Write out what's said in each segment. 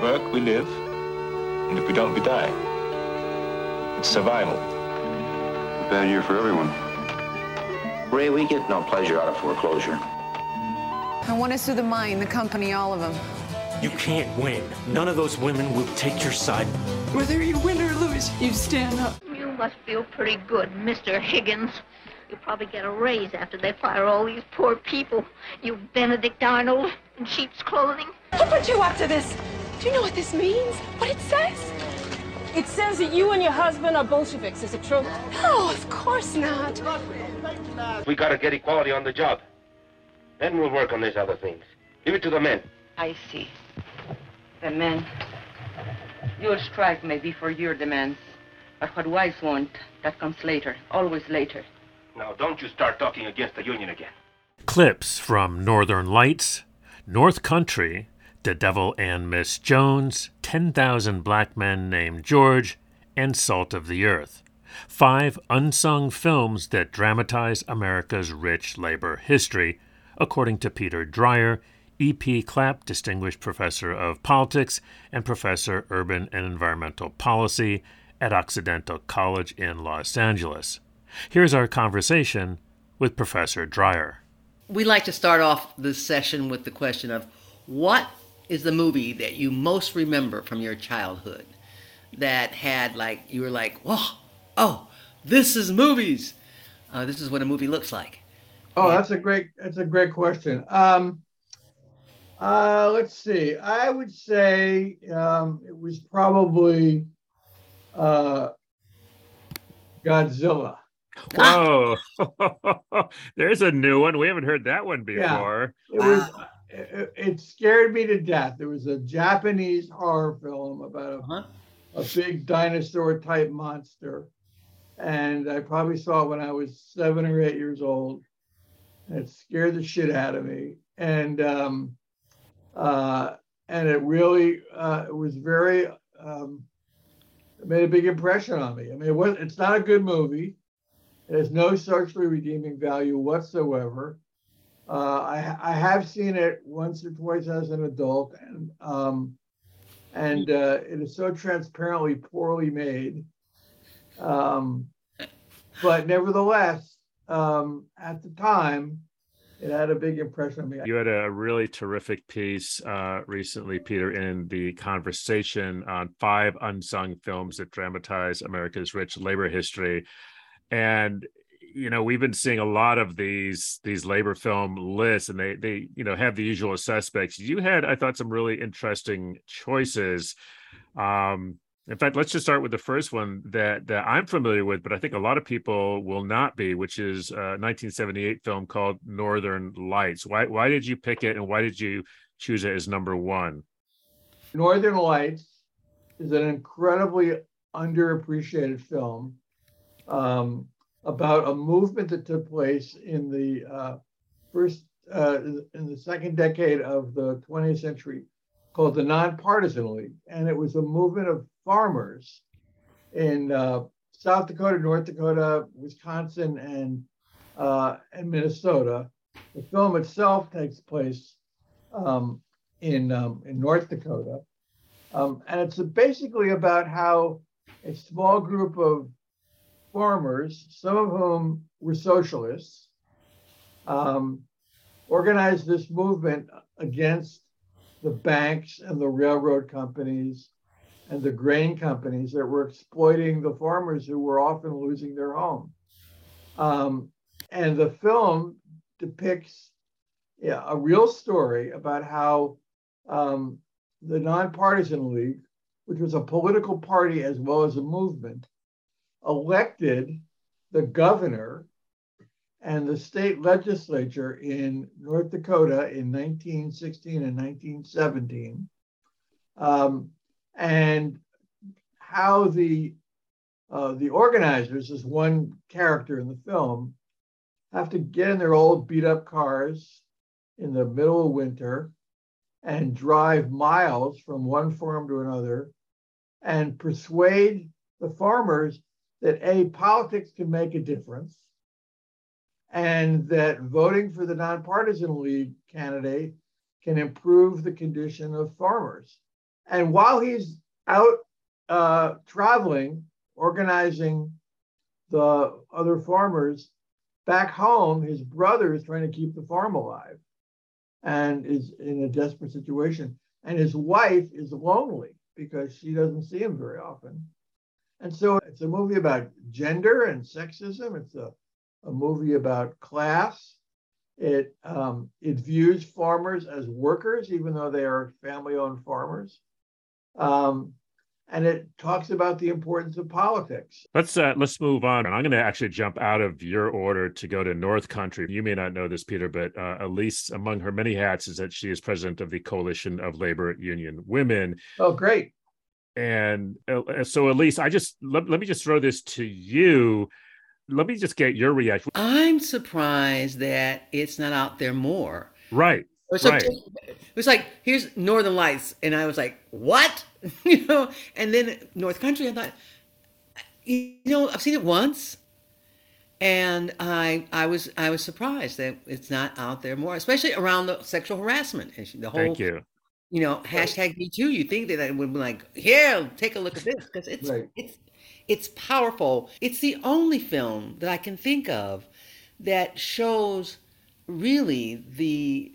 work, we live. And if we don't, we die. It's survival. A bad year for everyone. Ray, we get no pleasure out of foreclosure. I want to sue the mine, the company, all of them. You can't win. None of those women will take your side. Whether you win or lose, you stand up. You must feel pretty good, Mr. Higgins. You'll probably get a raise after they fire all these poor people. You Benedict Arnold in sheep's clothing. Who put you up to this? Do you know what this means? What it says? It says that you and your husband are Bolsheviks. Is it true? No, of course not. We gotta get equality on the job. Then we'll work on these other things. Leave it to the men. I see. The men. Your strike may be for your demands, but what wives want, that comes later, always later. Now, don't you start talking against the union again. Clips from Northern Lights, North Country, The Devil and Miss Jones, 10,000 Black Men Named George, and Salt of the Earth. Five unsung films that dramatize America's rich labor history, according to Peter Dreier, E.P. Clapp, Distinguished Professor of Politics and Professor Urban and Environmental Policy at Occidental College in Los Angeles. Here's our conversation with Professor Dreier. We like to start off this session with the question of what is the movie that you most remember from your childhood that had like you were like, whoa, oh, this is movies. Uh, this is what a movie looks like. Oh, that's a great that's a great question. Um, uh, let's see. I would say um, it was probably uh, Godzilla. Whoa, there's a new one. We haven't heard that one before. Yeah, it was. It, it, scared me to death. It was a Japanese horror film about a, uh-huh. a big dinosaur type monster, and I probably saw it when I was seven or eight years old. It scared the shit out of me, and um, uh, and it really uh, it was very um, it made a big impression on me. I mean, it was it's not a good movie. It has no socially redeeming value whatsoever. Uh, I, I have seen it once or twice as an adult, and um, and uh, it is so transparently poorly made. Um, but nevertheless, um, at the time, it had a big impression on me. You had a really terrific piece uh, recently, Peter, in the conversation on five unsung films that dramatize America's rich labor history and you know we've been seeing a lot of these these labor film lists and they they you know have the usual suspects. You had i thought some really interesting choices. Um in fact let's just start with the first one that that i'm familiar with but i think a lot of people will not be which is a 1978 film called northern lights. Why why did you pick it and why did you choose it as number one? Northern lights is an incredibly underappreciated film. Um, about a movement that took place in the uh, first, uh, in the second decade of the 20th century called the Nonpartisan League. And it was a movement of farmers in uh, South Dakota, North Dakota, Wisconsin, and, uh, and Minnesota. The film itself takes place um, in, um, in North Dakota. Um, and it's basically about how a small group of farmers, some of whom were socialists, um, organized this movement against the banks and the railroad companies and the grain companies that were exploiting the farmers who were often losing their home. Um, and the film depicts yeah, a real story about how um, the Nonpartisan League, which was a political party as well as a movement, elected the governor and the state legislature in North Dakota in 1916 and 1917, um, and how the uh, the organizers, as one character in the film, have to get in their old beat up cars in the middle of winter and drive miles from one farm to another and persuade the farmers that A, politics can make a difference, and that voting for the nonpartisan league candidate can improve the condition of farmers. And while he's out uh, traveling, organizing the other farmers back home, his brother is trying to keep the farm alive and is in a desperate situation. And his wife is lonely because she doesn't see him very often. And so it's a movie about gender and sexism. It's a, a movie about class. It um, it views farmers as workers, even though they are family-owned farmers. Um, and it talks about the importance of politics. Let's uh, let's move on. I'm going to actually jump out of your order to go to North Country. You may not know this, Peter, but uh, Elise, among her many hats, is that she is president of the Coalition of Labor Union Women. Oh, great! And uh, so, Elise, I just let, let me just throw this to you. Let me just get your reaction. I'm surprised that it's not out there more. Right. So right. It was like, here's Northern Lights. And I was like, what? you know, and then North Country, I thought, you know, I've seen it once. And I I was I was surprised that it's not out there more, especially around the sexual harassment issue. The whole Thank you. You know, hashtag me too. You think that I would be like, here, take a look at this. Because it's right. it's it's powerful. It's the only film that I can think of that shows really the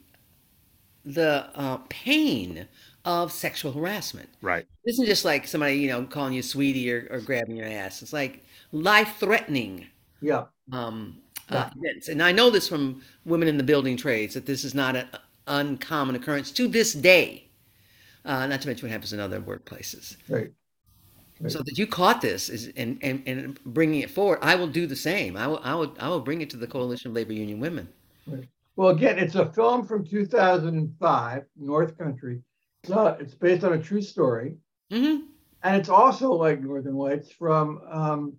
the uh, pain of sexual harassment. Right. It isn't just like somebody, you know, calling you sweetie or, or grabbing your ass. It's like life threatening. Yeah. Um, uh, events. And I know this from women in the building trades that this is not an uncommon occurrence to this day. Uh, not to mention what happens in other workplaces. Right. right. So that you caught this is and, and and bringing it forward, I will do the same. I will I will I will bring it to the Coalition of Labor Union Women. Right. Well, again, it's a film from 2005, North Country. So it's based on a true story. Mm-hmm. And it's also like Northern Lights from um,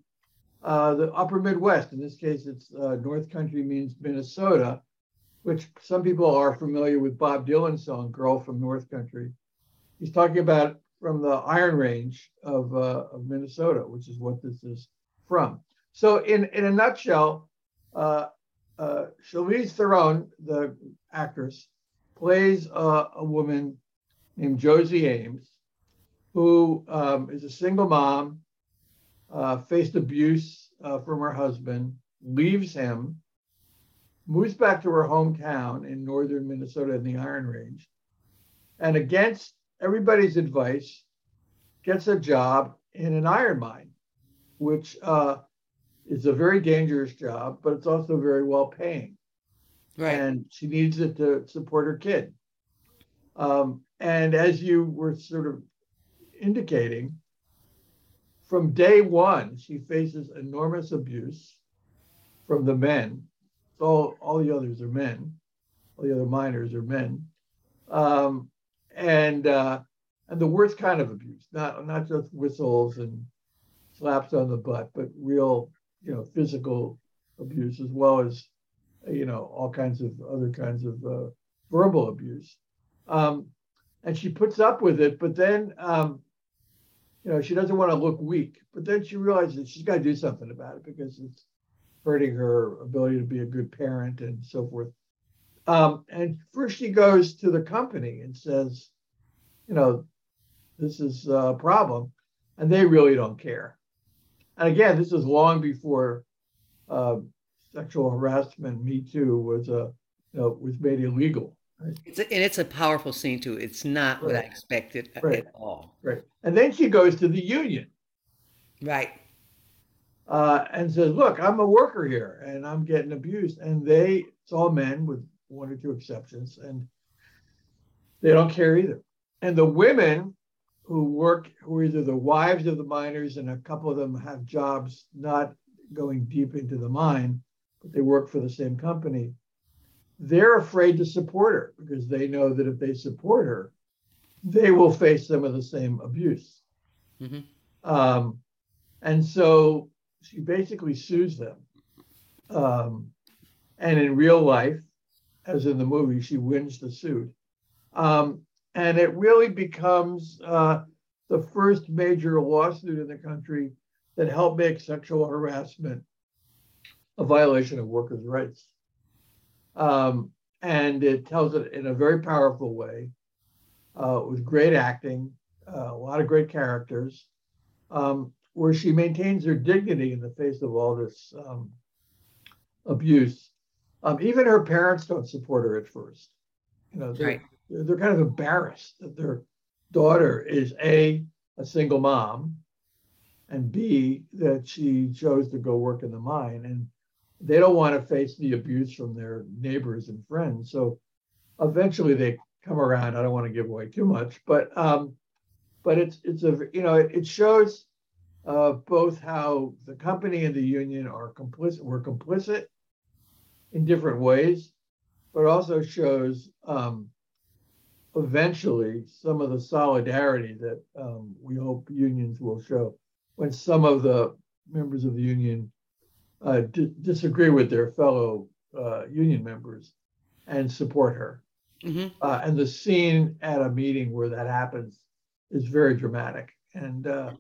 uh, the upper Midwest. In this case, it's uh, North Country means Minnesota, which some people are familiar with Bob Dylan's song, Girl from North Country. He's talking about from the Iron Range of, uh, of Minnesota, which is what this is from. So, in, in a nutshell, uh, uh, Charlize Theron, the actress, plays a, a woman named Josey Aimes, who um, is a single mom, uh, faced abuse uh, from her husband, leaves him, moves back to her hometown in northern Minnesota in the Iron Range, and against everybody's advice, gets a job in an iron mine, which uh, is a very dangerous job, but it's also very well paying. Right. And she needs it to support her kid. Um, and as you were sort of indicating, from day one, she faces enormous abuse from the men. All, all the others are men. All the other miners are men. Um, and uh, and the worst kind of abuse, not not just whistles and slaps on the butt, but real, you know, physical abuse as well as, you know, all kinds of other kinds of uh, verbal abuse. Um, and she puts up with it, but then, um, you know, she doesn't want to look weak. But then she realizes she's got to do something about it because it's hurting her ability to be a good parent and so forth. Um, and first she goes to the company and says, you know, this is a problem. And they really don't care. And again, this is long before uh, sexual harassment, Me Too, was a you know, was made illegal. Right? It's a, and it's a powerful scene too. It's not right. what I expected right. at all. Right. And then she goes to the union. Right. Uh, and says, "Look, I'm a worker here, and I'm getting abused." And they, it's all men with one or two exceptions, and they don't care either. And the women who work, who are either the wives of the miners, and a couple of them have jobs not going deep into the mine, but they work for the same company. They're afraid to support her because they know that if they support her, they will face some of the same abuse. Mm-hmm. Um, and so she basically sues them. Um, and in real life, as in the movie, she wins the suit. Um, and it really becomes uh, the first major lawsuit in the country that helped make sexual harassment a violation of workers' rights. Um, and it tells it in a very powerful way uh, with great acting. uh, a lot of great characters, um, where she maintains her dignity in the face of all this um, abuse. Um, even her parents don't support her at first. You know, they're, Right. they're, kind of embarrassed that their daughter is a a single mom, and b that she chose to go work in the mine, and they don't want to face the abuse from their neighbors and friends. So eventually they come around. I don't want to give away too much, but um, but it's it's a you know it, it shows uh, both how the company and the union are complicit were complicit in different ways, but also shows um, eventually some of the solidarity that um, we hope unions will show when some of the members of the union uh, di- disagree with their fellow uh, union members and support her. hmm Uh, and the scene at a meeting where that happens is very dramatic and uh,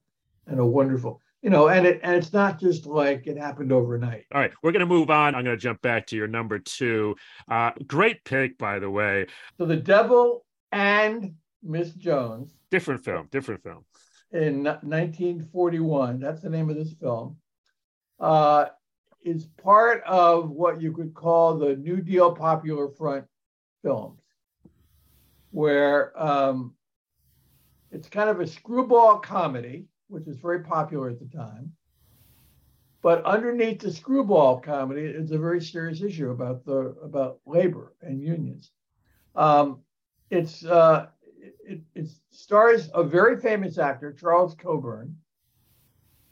and a wonderful, you know, and it and it's not just like it happened overnight. All right, we're going to move on. I'm going to jump back to your number two. Uh, great pick, by the way. So the devil and Miss Jones Different film, different film. in 1941, that's the name of this film, uh, is part of what you could call the New Deal Popular Front films, where um, it's kind of a screwball comedy, which is very popular at the time. But underneath the screwball comedy is a very serious issue about the about labor and unions. Um, it's uh, it, it stars a very famous actor, Charles Coburn,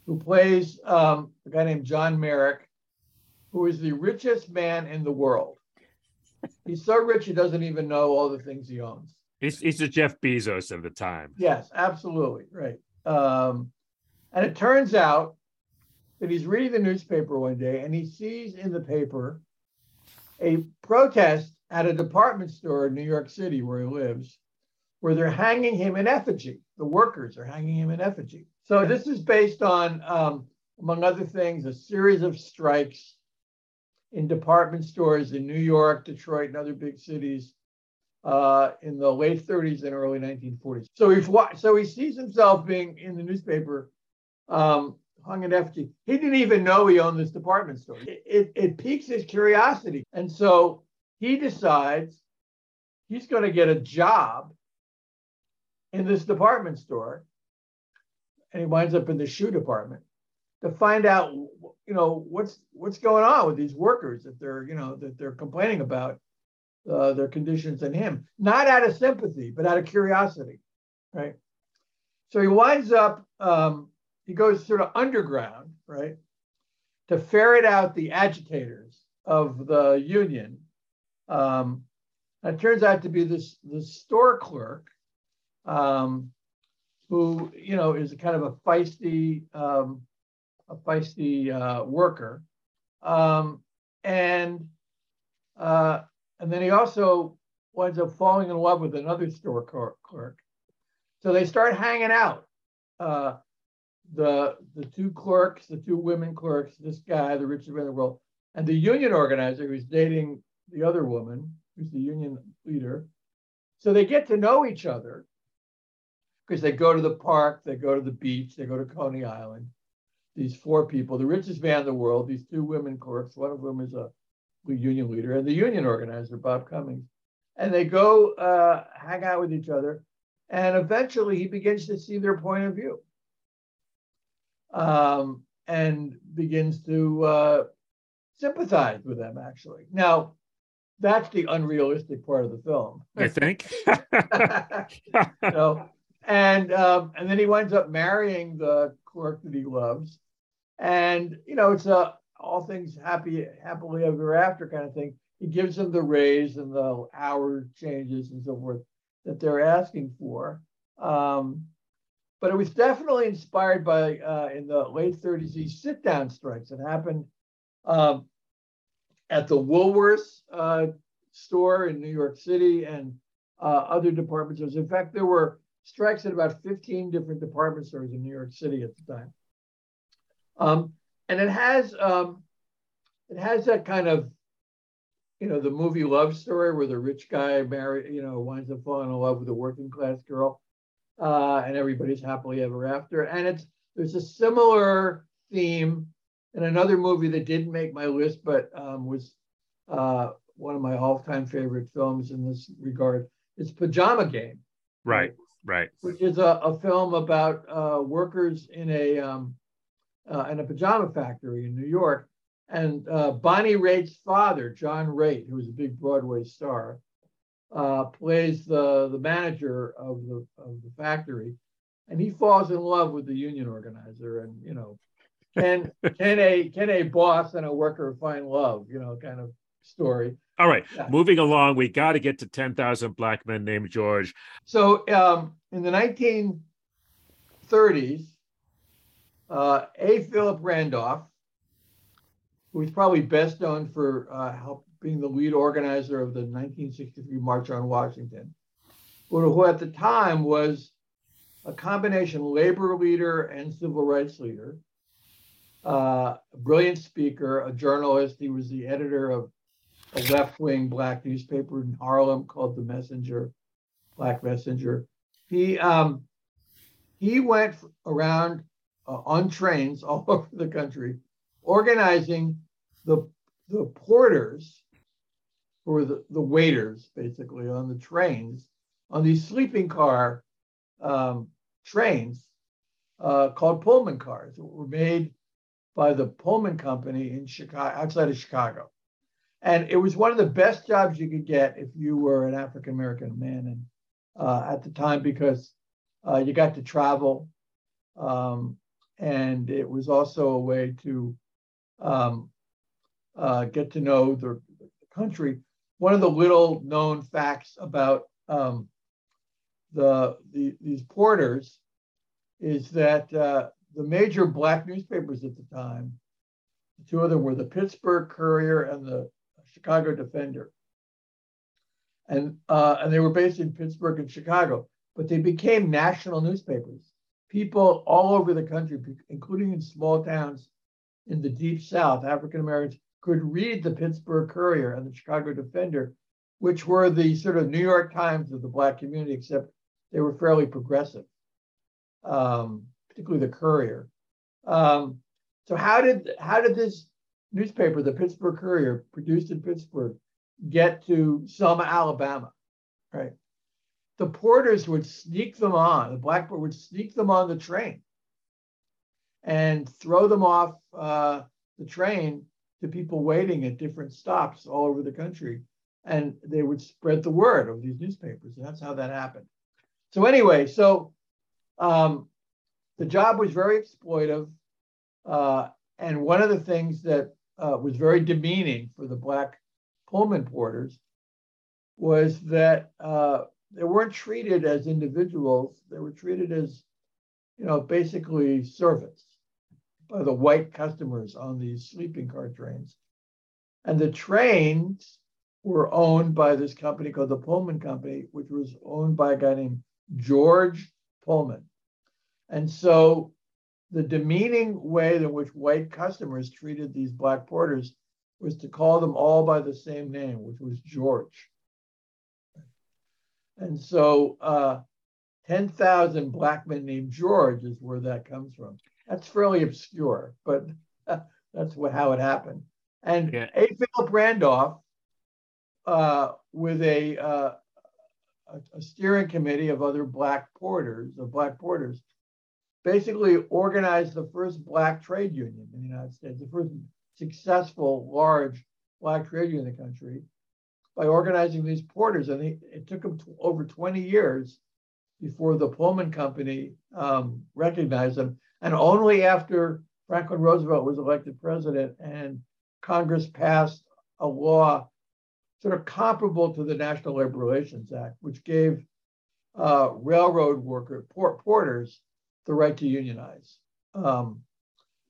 who plays um, a guy named John Merrick, who is the richest man in the world. He's so rich he doesn't even know all the things he owns. He's, he's the Jeff Bezos of the time. Yes, absolutely right. Um, and it turns out that he's reading the newspaper one day and he sees in the paper a protest at a department store in New York City where he lives, where they're hanging him in effigy. The workers are hanging him in effigy. So this is based on, um, among other things, a series of strikes in department stores in New York, Detroit, and other big cities uh, in the late 30s and early 1940s. So he's so he sees himself being in the newspaper, um, hung in effigy. He didn't even know he owned this department store. It, it, it piques his curiosity, and so he decides he's going to get a job in this department store, and he winds up in the shoe department to find out, you know, what's what's going on with these workers that they're, you know, that they're complaining about uh, their conditions and him, not out of sympathy, but out of curiosity, right? So he winds up, um, he goes sort of underground, right, to ferret out the agitators of the union. Um, it turns out to be this the store clerk, um, who you know is kind of a feisty, um, a feisty uh, worker, um, and uh, and then he also winds up falling in love with another store clerk. So they start hanging out. Uh, the the two clerks, the two women clerks, this guy, the richest man in the world, and the union organizer who's dating the other woman, who's the union leader. So they get to know each other because they go to the park, they go to the beach, they go to Coney Island. These four people, the richest man in the world, these two women clerks, one of whom is a union leader, and the union organizer, Bob Cummings. And they go uh, hang out with each other. And eventually he begins to see their point of view um, and begins to uh, sympathize with them, actually. Now, that's the unrealistic part of the film. I think. know, and um, and then he winds up marrying the clerk that he loves, and you know it's a all things happy happily ever after kind of thing. He gives them the raise and the hour changes and so forth that they're asking for. Um, but it was definitely inspired by uh, in the late 30s these sit down strikes that happened um, at the Woolworths uh, store in New York City and uh, other department stores. In fact, there were strikes at about 15 different department stores in New York City at the time. Um, and it has um, it has that kind of you know the movie love story where the rich guy marry you know winds up falling in love with a working class girl. uh, and everybody's happily ever after. And it's there's a similar theme in another movie that didn't make my list, but um, was uh, one of my all-time favorite films in this regard. It's Pajama Game. Right, right. Which is a, a film about uh, workers in a um, uh, in a pajama factory in New York, and uh, Bonnie Raitt's father, John Raitt, who was a big Broadway star, uh, plays the the manager of the of the factory, and he falls in love with the union organizer, and you know, can can a can a boss and a worker find love? You know, kind of story. All right, yeah. moving along, we got to get to ten thousand black men named George. So um, in the nineteen thirties, uh, A. Philip Randolph, who was probably best known for uh, help being the lead organizer of the 1963 March on Washington, who at the time was a combination labor leader and civil rights leader, uh, a brilliant speaker, a journalist. He was the editor of a left-wing black newspaper in Harlem called The Messenger, Black Messenger. He um, he went around uh, on trains all over the country, organizing the the porters or the, the waiters basically on the trains on these sleeping car um, trains uh, called Pullman cars that were made by the Pullman company in Chicago outside of Chicago. And it was one of the best jobs you could get if you were an African American man and uh, at the time because uh, you got to travel um, and it was also a way to um, uh, get to know the, country. One of the little known facts about um, the, the, these porters is that uh, the major black newspapers at the time, the two of them were the Pittsburgh Courier and the Chicago Defender. And, uh, and they were based in Pittsburgh and Chicago, but they became national newspapers. People all over the country, including in small towns in the deep South, African Americans could read the Pittsburgh Courier and the Chicago Defender, which were the sort of New York Times of the Black community, except they were fairly progressive, um, particularly the Courier. Um, so how did how did this newspaper, the Pittsburgh Courier, produced in Pittsburgh, get to Selma, Alabama? Right. The porters would sneak them on. The blackboard would sneak them on the train and throw them off uh, the train to people waiting at different stops all over the country. And they would spread the word of these newspapers. And that's how that happened. So, anyway, so um, the job was very exploitive. Uh, and one of the things that uh, was very demeaning for the Black Pullman porters was that uh, they weren't treated as individuals, they were treated as, you know, basically servants by the white customers on these sleeping car trains. And the trains were owned by this company called the Pullman Company, which was owned by a guy named George Pullman. And so the demeaning way in which white customers treated these black porters was to call them all by the same name, which was George. And so uh, 10,000 black men named George is where that comes from. That's fairly obscure, but that's what how it happened. And yeah. A. Philip Randolph, uh, with a, uh, a steering committee of other black porters, of black porters, basically organized the first black trade union in the United States, the first successful large black trade union in the country, by organizing these porters. And it took them over 20 years before the Pullman Company um, recognized them and only after Franklin Roosevelt was elected president and Congress passed a law sort of comparable to the National Labor Relations Act, which gave uh, railroad worker port, porters the right to unionize. Um,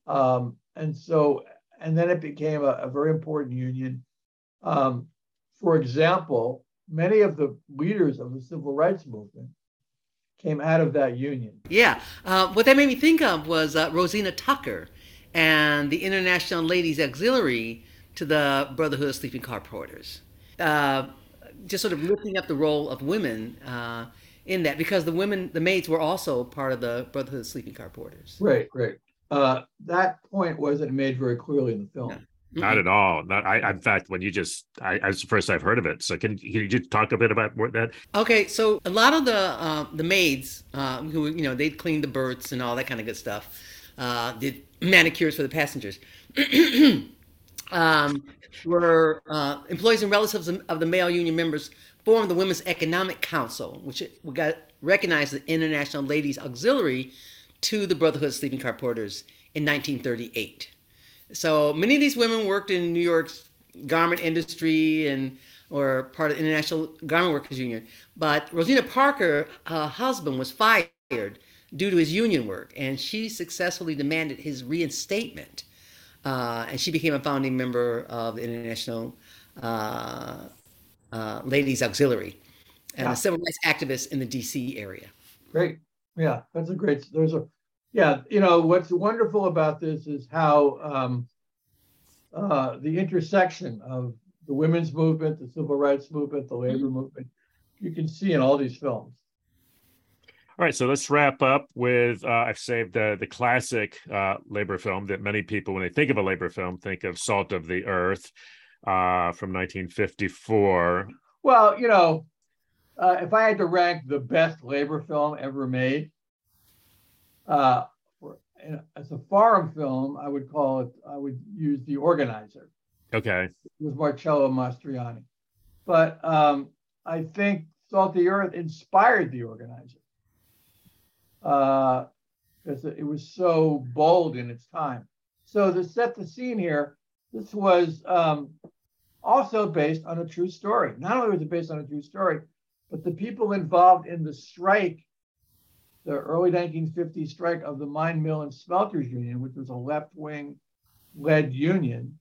um, and so, and then it became a, a very important union. Um, for example, many of the leaders of the civil rights movement came out of that union. Yeah. Uh, what that made me think of was uh, Rosina Tucker and the International Ladies Auxiliary to the Brotherhood of Sleeping Car Porters. Uh, just sort of lifting up the role of women uh, in that because the women, the maids, were also part of the Brotherhood of Sleeping Car Porters. Right, right. Uh, that point wasn't made very clearly in the film. Not at all. Not, I, in fact, when you just, I, it's the first I've heard of it. So can, can you just talk a bit about more that? Okay, so a lot of the uh, the maids uh, who you know they'd clean the berths and all that kind of good stuff, uh, did manicures for the passengers. um, were uh, employees and relatives of the male union members formed the Women's Economic Council, which got recognized the International Ladies Auxiliary to the Brotherhood of Sleeping Car Porters in 1938. So many of these women worked in New York's garment industry and or part of the International Garment Workers Union. But Rosina Parker, her husband, was fired due to his union work, and she successfully demanded his reinstatement. Uh, and she became a founding member of the International uh, uh, Ladies Auxiliary and Yeah. a civil rights activist in the D.C. area. Great. Yeah, that's a great. There's a, yeah. You know what's wonderful about this is how um, uh, the intersection of the women's movement, the civil rights movement, the labor movement, you can see in all these films. All right, so let's wrap up with uh, I've saved the the classic uh, labor film that many people, when they think of a labor film, think of Salt of the Earth uh, from 1954. Well, you know, uh, if I had to rank the best labor film ever made, uh, as a foreign film, I would call it. I would use The Organizer. Okay. with Marcello Mastroianni. But um, I think Salt the Earth inspired the organizer because it was so bold in its time. So to set the scene here, this was um, also based on a true story. Not only was it based on a true story, but the people involved in the strike, the early 1950s strike of the Mine Mill and Smelters Union, which was a left-wing led union,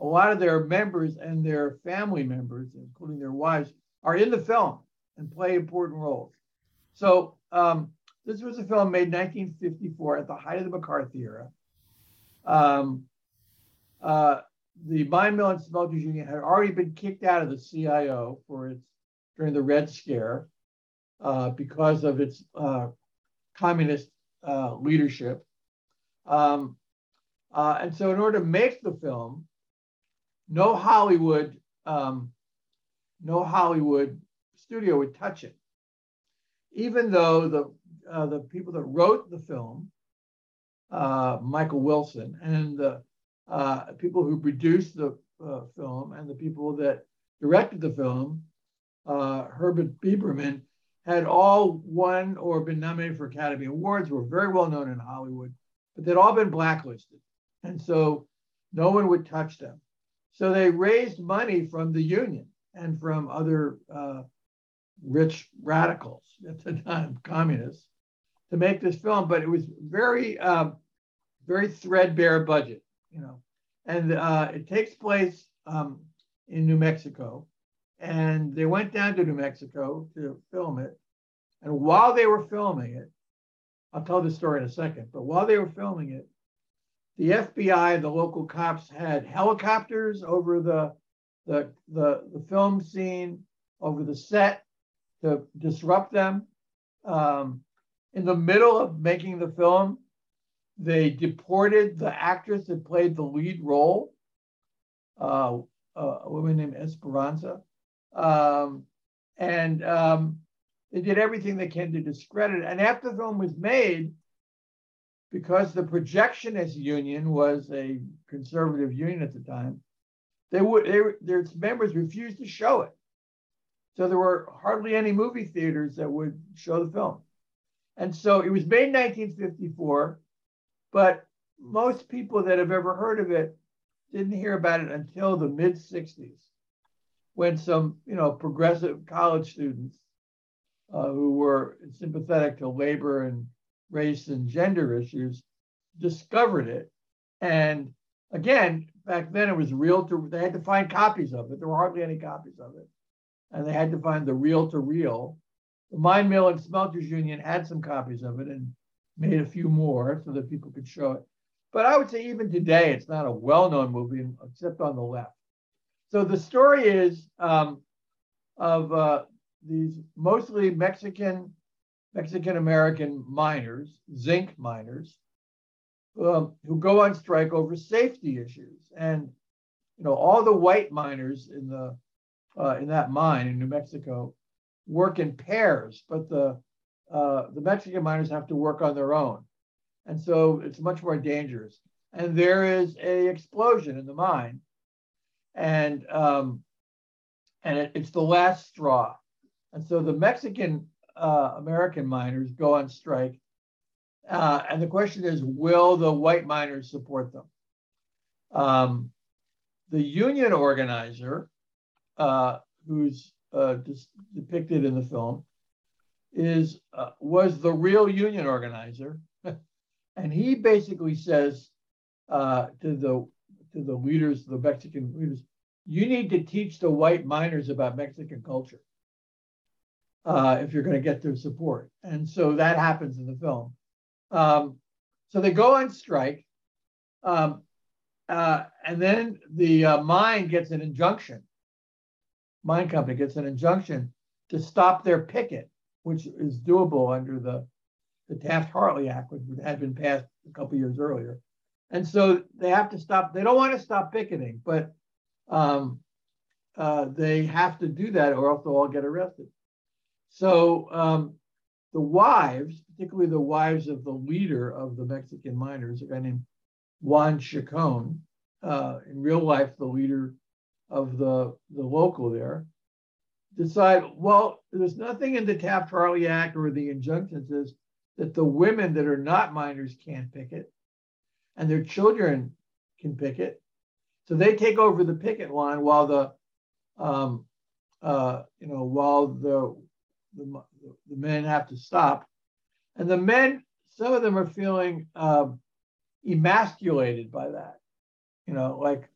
a lot of their members and their family members, including their wives, are in the film and play important roles. So um, this was a film made 1954 at the height of the McCarthy era. Um, uh, the Mine Mill and Smelters Union had already been kicked out of the CIO for its during the Red Scare uh, because of its uh, communist uh, leadership. Um, uh, and so, in order to make the film, no Hollywood, um, no Hollywood studio would touch it, even though the uh, the people that wrote the film, Michael Wilson, and the people who produced the film, and the people that directed the film, Herbert Biberman, had all won or been nominated for Academy Awards, were very well known in Hollywood, but they'd all been blacklisted, and so no one would touch them. So they raised money from the union and from other uh, rich radicals at the time, communists, to make this film. But it was very, um, very threadbare budget, you know. And uh, it takes place um, in New Mexico, and they went down to New Mexico to film it. And while they were filming it, I'll tell the story in a second. But while they were filming it, the FBI, and the local cops had helicopters over the, the, the, the film scene, over the set to disrupt them. Um, in the middle of making the film, they deported the actress that played the lead role, uh, a woman named Esperanza. Um, and um, they did everything they can to discredit it. And after the film was made, because the projectionist union was a conservative union at the time, they would they, their members refused to show it. So there were hardly any movie theaters that would show the film. And so it was made in 1954, but most people that have ever heard of it didn't hear about it until the mid 60s, when some you know progressive college students uh, who were sympathetic to labor and race and gender issues discovered it. And again, back then it was real to, they had to find copies of it. There were hardly any copies of it. And they had to find the reel to reel. The Mine Mill and Smelters Union had some copies of it and made a few more so that people could show it. But I would say even today, it's not a well known movie except on the left. So the story is um, of uh, these mostly Mexican Mexican American miners, zinc miners, um, who go on strike over safety issues. And you know, all the white miners in the uh, in that mine in New Mexico work in pairs, but the uh, the Mexican miners have to work on their own, and so it's much more dangerous. And there is a explosion in the mine, and um, and it, it's the last straw. And so the Mexican uh, American miners go on strike. Uh, and the question is, will the white miners support them? Um, the union organizer, uh, who's uh, depicted in the film, is uh, was the real union organizer, and he basically says uh, to the to the leaders, the Mexican leaders, you need to teach the white miners about Mexican culture uh, if you're going to get their support. And so that happens in the film. Um, so they go on strike. Um, uh, and then the uh, mine gets an injunction. Mine company gets an injunction to stop their picket, which is doable under the, the Taft-Hartley Act, which had been passed a couple years earlier. And so they have to stop. They don't want to stop picketing, but um, uh, they have to do that, or else they'll all get arrested. So um, the wives, particularly the wives of the leader of the Mexican miners, a guy named Juan Chacon, uh, in real life, the leader of the, the local there, decide, well, there's nothing in the Taft-Hartley Act or the injunctions says that the women that are not miners can't picket and their children can picket. So they take over the picket line while the, um, uh, you know, while the the, the men have to stop. And the men, some of them are feeling um, emasculated by that. You know, like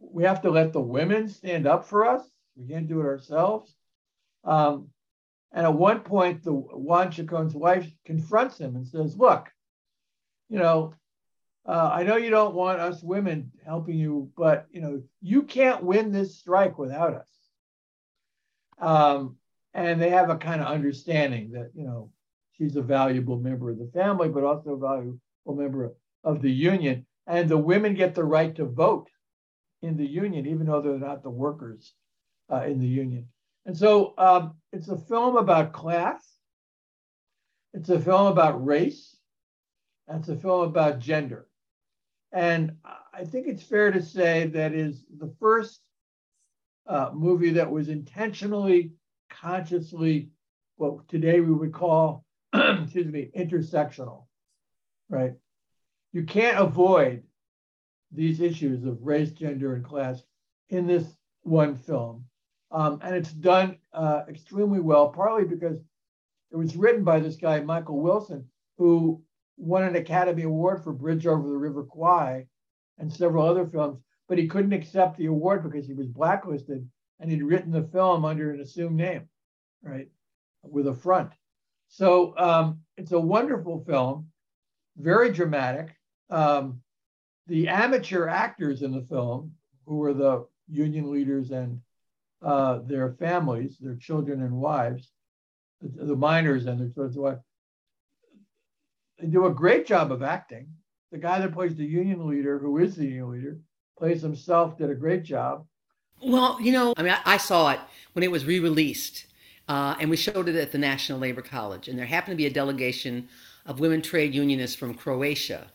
we have to let the women stand up for us. We can't do it ourselves. Um, and at one point, the Juan Chacon's wife confronts him and says, "Look, you know, uh, I know you don't want us women helping you, but you know, you can't win this strike without us." Um, and they have a kind of understanding that you know she's a valuable member of the family, but also a valuable member of the union. And the women get the right to vote in the union, even though they're not the workers uh, in the union. And so um, it's a film about class. It's a film about race. And it's a film about gender. And I think it's fair to say that is the first uh, movie that was intentionally consciously what today we would call, excuse me, intersectional, right? You can't avoid these issues of race, gender, and class in this one film. Um, and it's done uh, extremely well, partly because it was written by this guy, Michael Wilson, who won an Academy Award for Bridge Over the River Kwai and several other films, but he couldn't accept the award because he was blacklisted and he'd written the film under an assumed name, right, with a front. So um, it's a wonderful film, very dramatic. Um, the amateur actors in the film, who were the union leaders and uh, their families, their children and wives, the, the miners and their wives, they do a great job of acting. The guy that plays the union leader, who is the union leader, plays himself, did a great job. Well, you know, I mean, I, I saw it when it was re-released, uh, and we showed it at the National Labor College, and there happened to be a delegation of women trade unionists from Croatia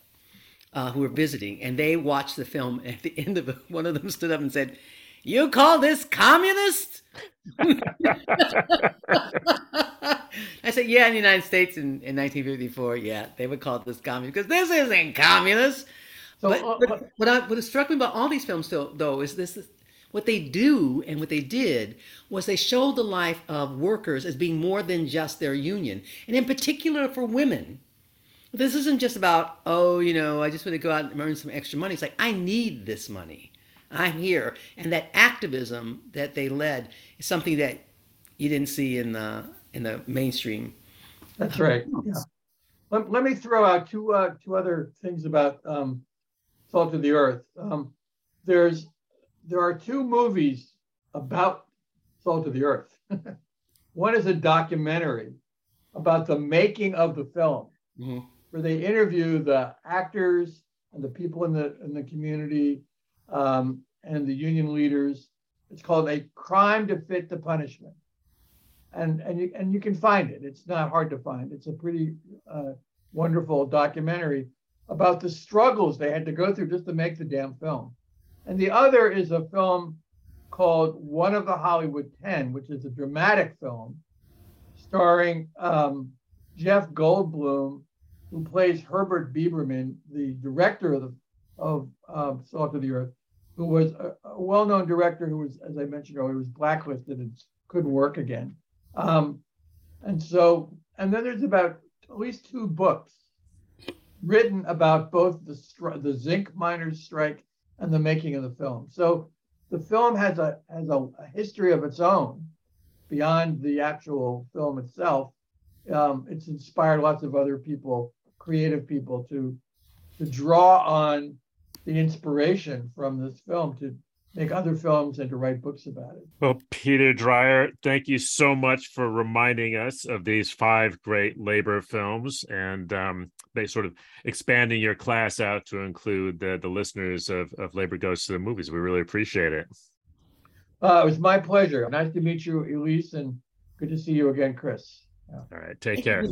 uh, who were visiting, and they watched the film. At the end of it, one of them stood up and said, "You call this communist?" I said, "Yeah, in the United States in, in 1954, yeah, they would call this communist because this isn't communist." So, but, uh, but, what, I, what struck me about all these films, though, though is this what they do and what they did was they showed the life of workers as being more than just their union, and in particular for women. This isn't just about, oh, you know, I just want to go out and earn some extra money. It's like, I need this money. I'm here. And that activism that they led is something that you didn't see in the in the mainstream. That's right. Yeah. Let, let me throw out two uh, two other things about um, Salt of the Earth. Um, there's there are two movies about Salt of the Earth. One is a documentary about the making of the film, mm-hmm. where they interview the actors and the people in the in the community um, and the union leaders. It's called a crime to fit the punishment, and and you and you can find it. It's not hard to find. It's a pretty uh, wonderful documentary about the struggles they had to go through just to make the damn film. And the other is a film called One of the Hollywood Ten, which is a dramatic film starring um, Jeff Goldblum, who plays Herbert Biberman, the director of the of um, Salt of the Earth, who was a, a, well-known director who was, as I mentioned earlier, was blacklisted and couldn't work again. Um, and so, and then there's about at least two books written about both the stri- the zinc miners strike and the making of the film. So the film has a has a, a history of its own beyond the actual film itself. Um, it's inspired lots of other people, creative people, to to draw on the inspiration from this film to make other films and to write books about it. Well, Peter Dreier, thank you so much for reminding us of these five great labor films and um, they sort of expanding your class out to include the, the listeners of, of Labor Goes to the Movies. We really appreciate it. Uh, it was my pleasure. Nice to meet you, Elise, and good to see you again, Chris. Yeah. All right, take care.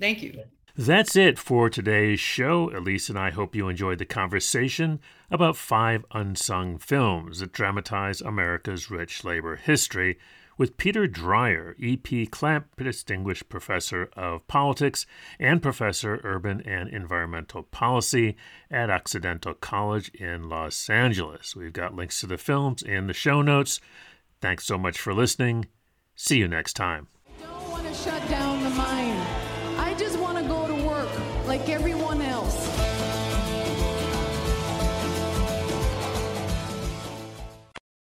Thank you. That's it for today's show. Elise and I hope you enjoyed the conversation about five unsung films that dramatize America's rich labor history with Peter Dreier, E.P. Clapp Distinguished Professor of Politics and Professor Urban and Environmental Policy at Occidental College in Los Angeles. We've got links to the films in the show notes. Thanks so much for listening. See you next time. Don't want to shut down the everyone.